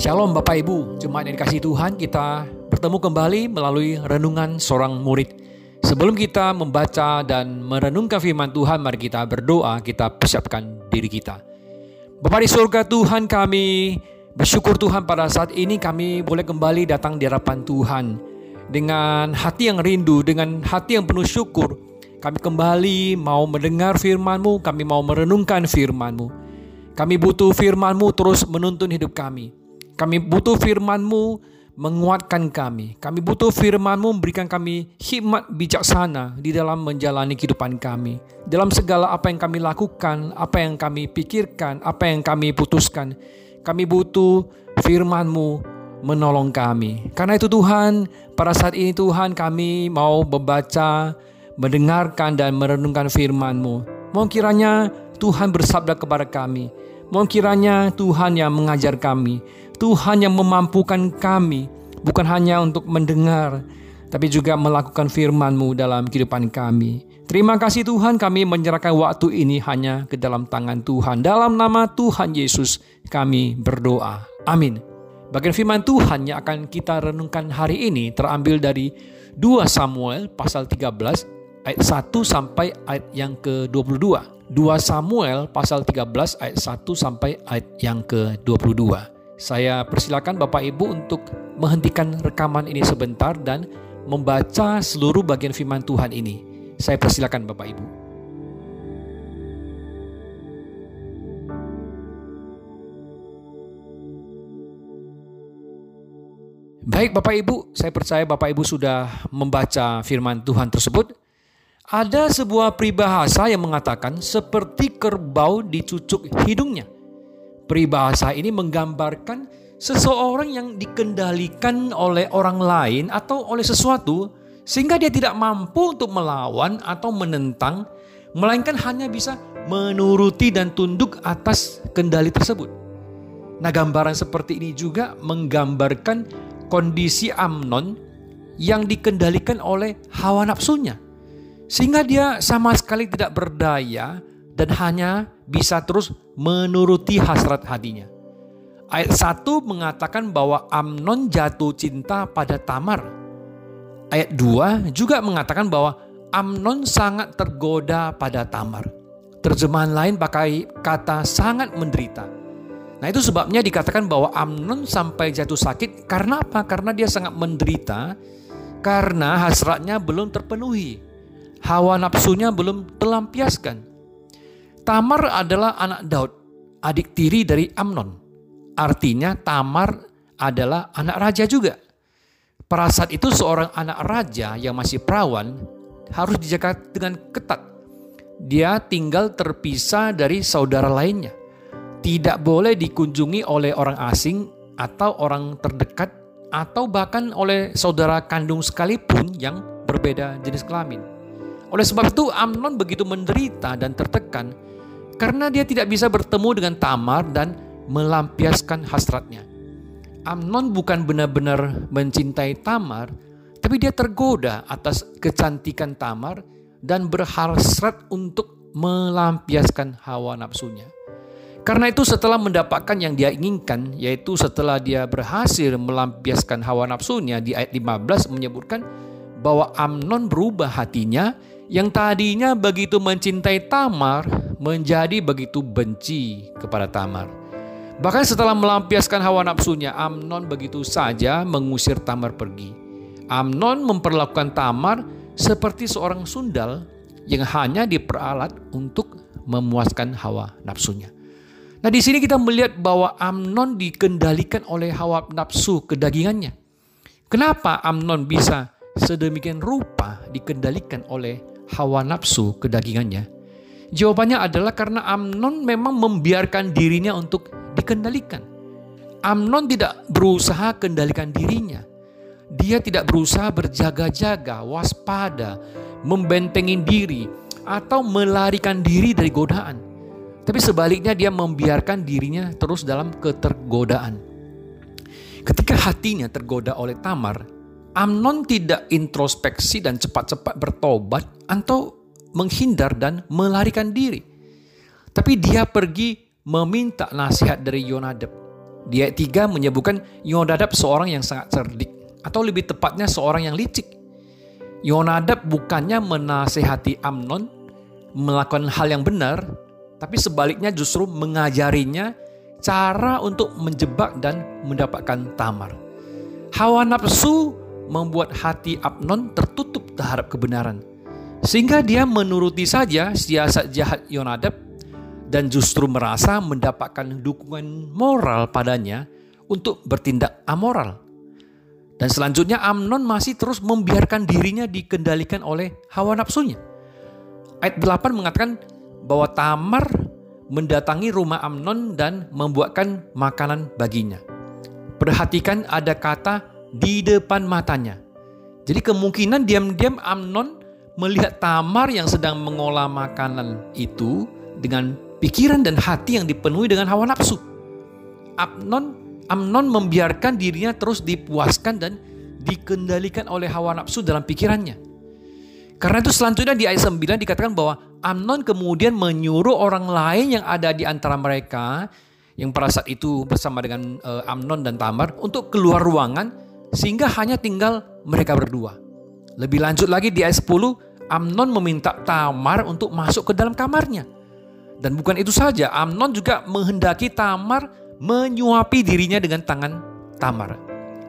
Shalom Bapak Ibu, jemaat yang dikasih Tuhan, kita bertemu kembali melalui renungan seorang murid. Sebelum kita membaca dan merenungkan firman Tuhan, mari kita berdoa, kita persiapkan diri kita. Bapak di surga Tuhan kami bersyukur Tuhan pada saat ini kami boleh kembali datang di hadapan Tuhan. Dengan hati yang rindu, dengan hati yang penuh syukur, kami kembali mau mendengar firman-Mu, kami mau merenungkan firman-Mu. Kami butuh firman-Mu terus menuntun hidup kami. Kami butuh firman-Mu menguatkan kami. Kami butuh firman-Mu memberikan kami hikmat bijaksana di dalam menjalani kehidupan kami. Dalam segala apa yang kami lakukan, apa yang kami pikirkan, apa yang kami putuskan. Kami butuh firman-Mu menolong kami. Karena itu Tuhan, pada saat ini Tuhan kami mau membaca, mendengarkan dan merenungkan firman-Mu. Mau kiranya Tuhan bersabda kepada kami, Mohon kiranya Tuhan yang mengajar kami, Tuhan yang memampukan kami, bukan hanya untuk mendengar, tapi juga melakukan firman-Mu dalam kehidupan kami. Terima kasih Tuhan kami menyerahkan waktu ini hanya ke dalam tangan Tuhan. Dalam nama Tuhan Yesus kami berdoa. Amin. Bagian firman Tuhan yang akan kita renungkan hari ini terambil dari 2 Samuel pasal 13 ayat 1 sampai ayat yang ke-22. 2 Samuel pasal 13 ayat 1 sampai ayat yang ke-22. Saya persilakan Bapak Ibu untuk menghentikan rekaman ini sebentar dan membaca seluruh bagian firman Tuhan ini. Saya persilakan Bapak Ibu. Baik Bapak Ibu, saya percaya Bapak Ibu sudah membaca firman Tuhan tersebut. Ada sebuah peribahasa yang mengatakan seperti kerbau dicucuk hidungnya. Peribahasa ini menggambarkan seseorang yang dikendalikan oleh orang lain atau oleh sesuatu sehingga dia tidak mampu untuk melawan atau menentang melainkan hanya bisa menuruti dan tunduk atas kendali tersebut. Nah, gambaran seperti ini juga menggambarkan kondisi Amnon yang dikendalikan oleh hawa nafsunya sehingga dia sama sekali tidak berdaya dan hanya bisa terus menuruti hasrat hatinya. Ayat 1 mengatakan bahwa Amnon jatuh cinta pada Tamar. Ayat 2 juga mengatakan bahwa Amnon sangat tergoda pada Tamar. Terjemahan lain pakai kata sangat menderita. Nah itu sebabnya dikatakan bahwa Amnon sampai jatuh sakit karena apa? Karena dia sangat menderita karena hasratnya belum terpenuhi hawa nafsunya belum terlampiaskan. Tamar adalah anak Daud, adik tiri dari Amnon. Artinya Tamar adalah anak raja juga. Pada saat itu seorang anak raja yang masih perawan harus dijaga dengan ketat. Dia tinggal terpisah dari saudara lainnya. Tidak boleh dikunjungi oleh orang asing atau orang terdekat atau bahkan oleh saudara kandung sekalipun yang berbeda jenis kelamin. Oleh sebab itu Amnon begitu menderita dan tertekan karena dia tidak bisa bertemu dengan Tamar dan melampiaskan hasratnya. Amnon bukan benar-benar mencintai Tamar, tapi dia tergoda atas kecantikan Tamar dan berhasrat untuk melampiaskan hawa nafsunya. Karena itu setelah mendapatkan yang dia inginkan, yaitu setelah dia berhasil melampiaskan hawa nafsunya di ayat 15 menyebutkan bahwa Amnon berubah hatinya yang tadinya begitu mencintai Tamar menjadi begitu benci kepada Tamar. Bahkan setelah melampiaskan hawa nafsunya, Amnon begitu saja mengusir Tamar pergi. Amnon memperlakukan Tamar seperti seorang sundal yang hanya diperalat untuk memuaskan hawa nafsunya. Nah, di sini kita melihat bahwa Amnon dikendalikan oleh hawa nafsu kedagingannya. Kenapa Amnon bisa sedemikian rupa dikendalikan oleh hawa nafsu kedagingannya? Jawabannya adalah karena Amnon memang membiarkan dirinya untuk dikendalikan. Amnon tidak berusaha kendalikan dirinya. Dia tidak berusaha berjaga-jaga, waspada, membentengi diri, atau melarikan diri dari godaan. Tapi sebaliknya dia membiarkan dirinya terus dalam ketergodaan. Ketika hatinya tergoda oleh Tamar, Amnon tidak introspeksi dan cepat-cepat bertobat atau menghindar dan melarikan diri. Tapi dia pergi meminta nasihat dari Yonadab. Di ayat 3 menyebutkan Yonadab seorang yang sangat cerdik atau lebih tepatnya seorang yang licik. Yonadab bukannya menasehati Amnon melakukan hal yang benar, tapi sebaliknya justru mengajarinya cara untuk menjebak dan mendapatkan Tamar. Hawa nafsu membuat hati Amnon tertutup terhadap kebenaran. Sehingga dia menuruti saja siasat jahat Yonadab dan justru merasa mendapatkan dukungan moral padanya untuk bertindak amoral. Dan selanjutnya Amnon masih terus membiarkan dirinya dikendalikan oleh hawa nafsunya. Ayat 8 mengatakan bahwa Tamar mendatangi rumah Amnon dan membuatkan makanan baginya. Perhatikan ada kata di depan matanya. Jadi kemungkinan diam-diam Amnon melihat Tamar yang sedang mengolah makanan itu dengan pikiran dan hati yang dipenuhi dengan hawa nafsu. Amnon Amnon membiarkan dirinya terus dipuaskan dan dikendalikan oleh hawa nafsu dalam pikirannya. Karena itu selanjutnya di ayat 9 dikatakan bahwa Amnon kemudian menyuruh orang lain yang ada di antara mereka yang pada saat itu bersama dengan uh, Amnon dan Tamar untuk keluar ruangan sehingga hanya tinggal mereka berdua. Lebih lanjut lagi di ayat 10 Amnon meminta Tamar untuk masuk ke dalam kamarnya. Dan bukan itu saja, Amnon juga menghendaki Tamar menyuapi dirinya dengan tangan Tamar.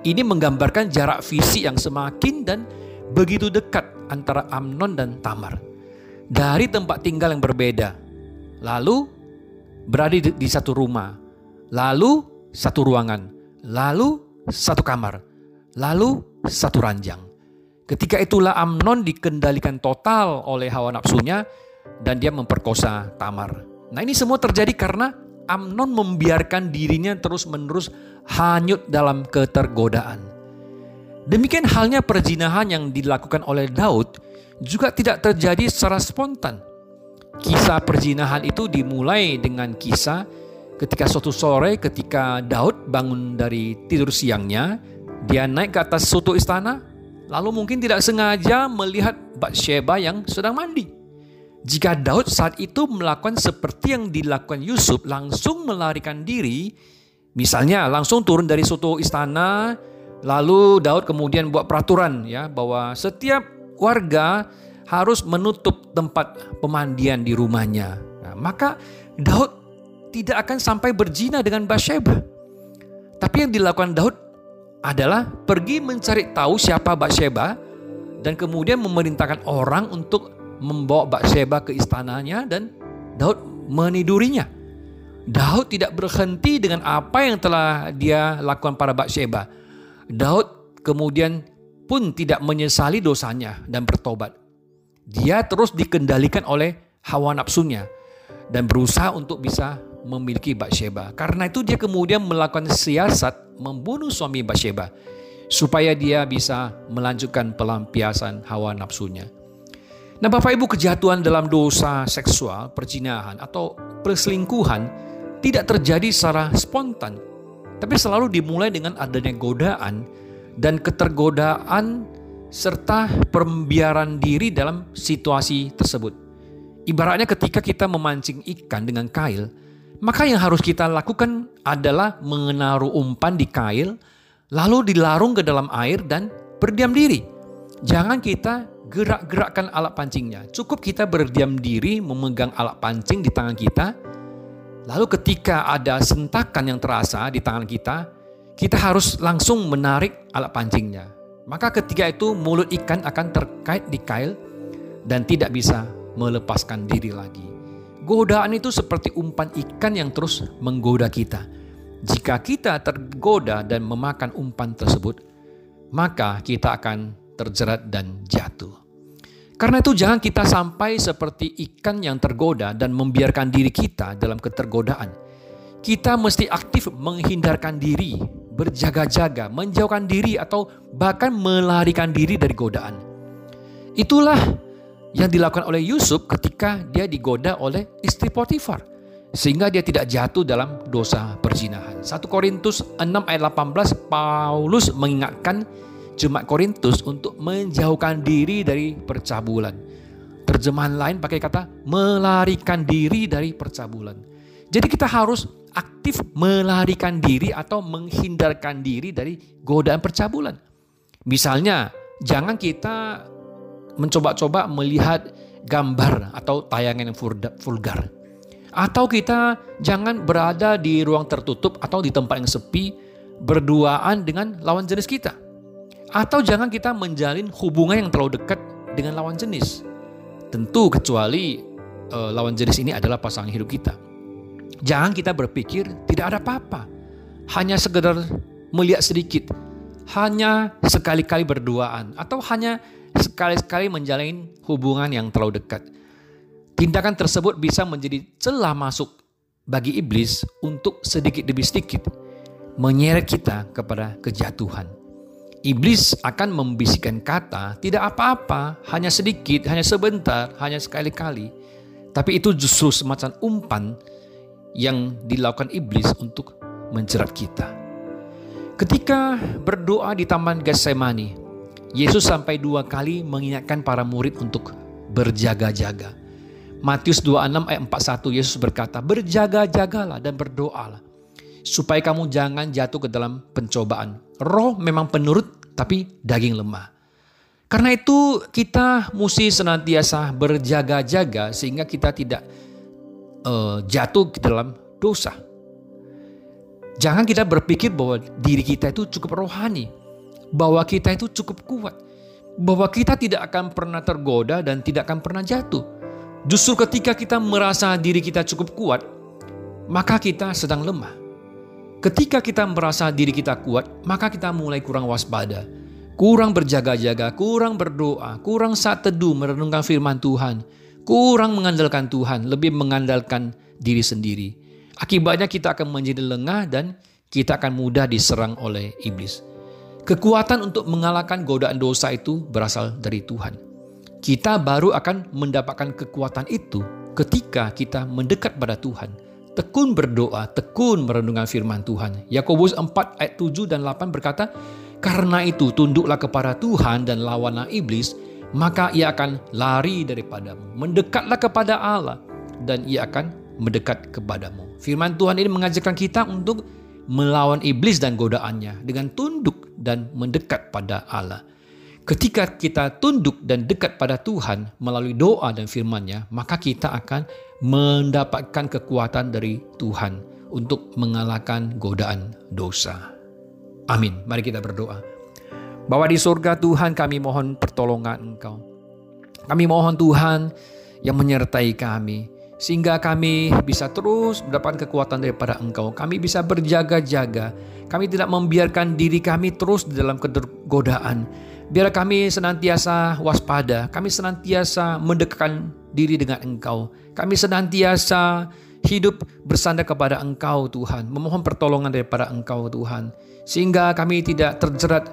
Ini menggambarkan jarak fisik yang semakin dan begitu dekat antara Amnon dan Tamar. Dari tempat tinggal yang berbeda, lalu berada di satu rumah, lalu satu ruangan, lalu satu kamar, lalu satu ranjang. Ketika itulah Amnon dikendalikan total oleh hawa nafsunya dan dia memperkosa Tamar. Nah ini semua terjadi karena Amnon membiarkan dirinya terus-menerus hanyut dalam ketergodaan. Demikian halnya perzinahan yang dilakukan oleh Daud juga tidak terjadi secara spontan. Kisah perzinahan itu dimulai dengan kisah ketika suatu sore ketika Daud bangun dari tidur siangnya, dia naik ke atas suatu istana, lalu mungkin tidak sengaja melihat Bathsheba yang sedang mandi. Jika Daud saat itu melakukan seperti yang dilakukan Yusuf, langsung melarikan diri, misalnya langsung turun dari suatu istana, lalu Daud kemudian buat peraturan ya bahwa setiap warga harus menutup tempat pemandian di rumahnya. Nah, maka Daud tidak akan sampai berzina dengan Bathsheba. Tapi yang dilakukan Daud adalah pergi mencari tahu siapa Bathsheba dan kemudian memerintahkan orang untuk membawa Bathsheba ke istananya dan Daud menidurinya. Daud tidak berhenti dengan apa yang telah dia lakukan pada Bathsheba. Daud kemudian pun tidak menyesali dosanya dan bertobat. Dia terus dikendalikan oleh hawa nafsunya dan berusaha untuk bisa memiliki Bathsheba. Karena itu dia kemudian melakukan siasat membunuh suami Bathsheba supaya dia bisa melanjutkan pelampiasan hawa nafsunya. Nah Bapak Ibu kejatuhan dalam dosa seksual, perjinahan atau perselingkuhan tidak terjadi secara spontan. Tapi selalu dimulai dengan adanya godaan dan ketergodaan serta pembiaran diri dalam situasi tersebut. Ibaratnya ketika kita memancing ikan dengan kail, maka yang harus kita lakukan adalah menaruh umpan di kail, lalu dilarung ke dalam air dan berdiam diri. Jangan kita gerak-gerakkan alat pancingnya. Cukup kita berdiam diri memegang alat pancing di tangan kita. Lalu ketika ada sentakan yang terasa di tangan kita, kita harus langsung menarik alat pancingnya. Maka ketika itu mulut ikan akan terkait di kail dan tidak bisa melepaskan diri lagi. Godaan itu seperti umpan ikan yang terus menggoda kita. Jika kita tergoda dan memakan umpan tersebut, maka kita akan terjerat dan jatuh. Karena itu jangan kita sampai seperti ikan yang tergoda dan membiarkan diri kita dalam ketergodaan. Kita mesti aktif menghindarkan diri, berjaga-jaga, menjauhkan diri atau bahkan melarikan diri dari godaan. Itulah yang dilakukan oleh Yusuf ketika dia digoda oleh istri Potifar sehingga dia tidak jatuh dalam dosa perzinahan. 1 Korintus 6 ayat 18 Paulus mengingatkan jemaat Korintus untuk menjauhkan diri dari percabulan. Terjemahan lain pakai kata melarikan diri dari percabulan. Jadi kita harus aktif melarikan diri atau menghindarkan diri dari godaan percabulan. Misalnya, jangan kita mencoba-coba melihat gambar atau tayangan yang vulgar. Atau kita jangan berada di ruang tertutup atau di tempat yang sepi berduaan dengan lawan jenis kita. Atau jangan kita menjalin hubungan yang terlalu dekat dengan lawan jenis. Tentu kecuali uh, lawan jenis ini adalah pasangan hidup kita. Jangan kita berpikir tidak ada apa-apa. Hanya sekedar melihat sedikit. Hanya sekali-kali berduaan. Atau hanya sekali-sekali menjalin hubungan yang terlalu dekat. Tindakan tersebut bisa menjadi celah masuk bagi iblis untuk sedikit demi sedikit menyeret kita kepada kejatuhan. Iblis akan membisikkan kata, tidak apa-apa, hanya sedikit, hanya sebentar, hanya sekali-kali. Tapi itu justru semacam umpan yang dilakukan iblis untuk menjerat kita. Ketika berdoa di Taman Getsemani, Yesus sampai dua kali mengingatkan para murid untuk berjaga-jaga. Matius 26 ayat 41 Yesus berkata, "Berjaga-jagalah dan berdoalah supaya kamu jangan jatuh ke dalam pencobaan. Roh memang penurut tapi daging lemah." Karena itu kita mesti senantiasa berjaga-jaga sehingga kita tidak uh, jatuh ke dalam dosa. Jangan kita berpikir bahwa diri kita itu cukup rohani, bahwa kita itu cukup kuat, bahwa kita tidak akan pernah tergoda dan tidak akan pernah jatuh. Justru ketika kita merasa diri kita cukup kuat, maka kita sedang lemah. Ketika kita merasa diri kita kuat, maka kita mulai kurang waspada, kurang berjaga-jaga, kurang berdoa, kurang saat teduh merenungkan firman Tuhan, kurang mengandalkan Tuhan, lebih mengandalkan diri sendiri. Akibatnya kita akan menjadi lengah dan kita akan mudah diserang oleh iblis. Kekuatan untuk mengalahkan godaan dosa itu berasal dari Tuhan. Kita baru akan mendapatkan kekuatan itu ketika kita mendekat pada Tuhan. Tekun berdoa, tekun merenungkan firman Tuhan. Yakobus 4 ayat 7 dan 8 berkata, "Karena itu tunduklah kepada Tuhan dan lawanlah iblis, maka ia akan lari daripadamu. Mendekatlah kepada Allah dan ia akan mendekat kepadamu. Firman Tuhan ini mengajarkan kita untuk melawan iblis dan godaannya dengan tunduk dan mendekat pada Allah. Ketika kita tunduk dan dekat pada Tuhan melalui doa dan firman-Nya, maka kita akan mendapatkan kekuatan dari Tuhan untuk mengalahkan godaan dosa. Amin. Mari kita berdoa. Bahwa di surga Tuhan kami mohon pertolongan Engkau. Kami mohon Tuhan yang menyertai kami. Sehingga kami bisa terus mendapatkan kekuatan daripada Engkau. Kami bisa berjaga-jaga. Kami tidak membiarkan diri kami terus di dalam kegodaan. Biar kami senantiasa waspada. Kami senantiasa mendekatkan diri dengan Engkau. Kami senantiasa hidup bersandar kepada Engkau Tuhan. Memohon pertolongan daripada Engkau Tuhan. Sehingga kami tidak terjerat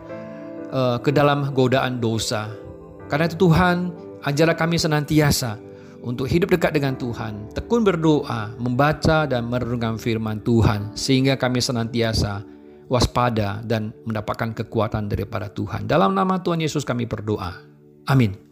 uh, ke dalam godaan dosa. Karena itu Tuhan, ajarlah kami senantiasa untuk hidup dekat dengan Tuhan, tekun berdoa, membaca dan merenungkan firman Tuhan sehingga kami senantiasa waspada dan mendapatkan kekuatan daripada Tuhan. Dalam nama Tuhan Yesus kami berdoa. Amin.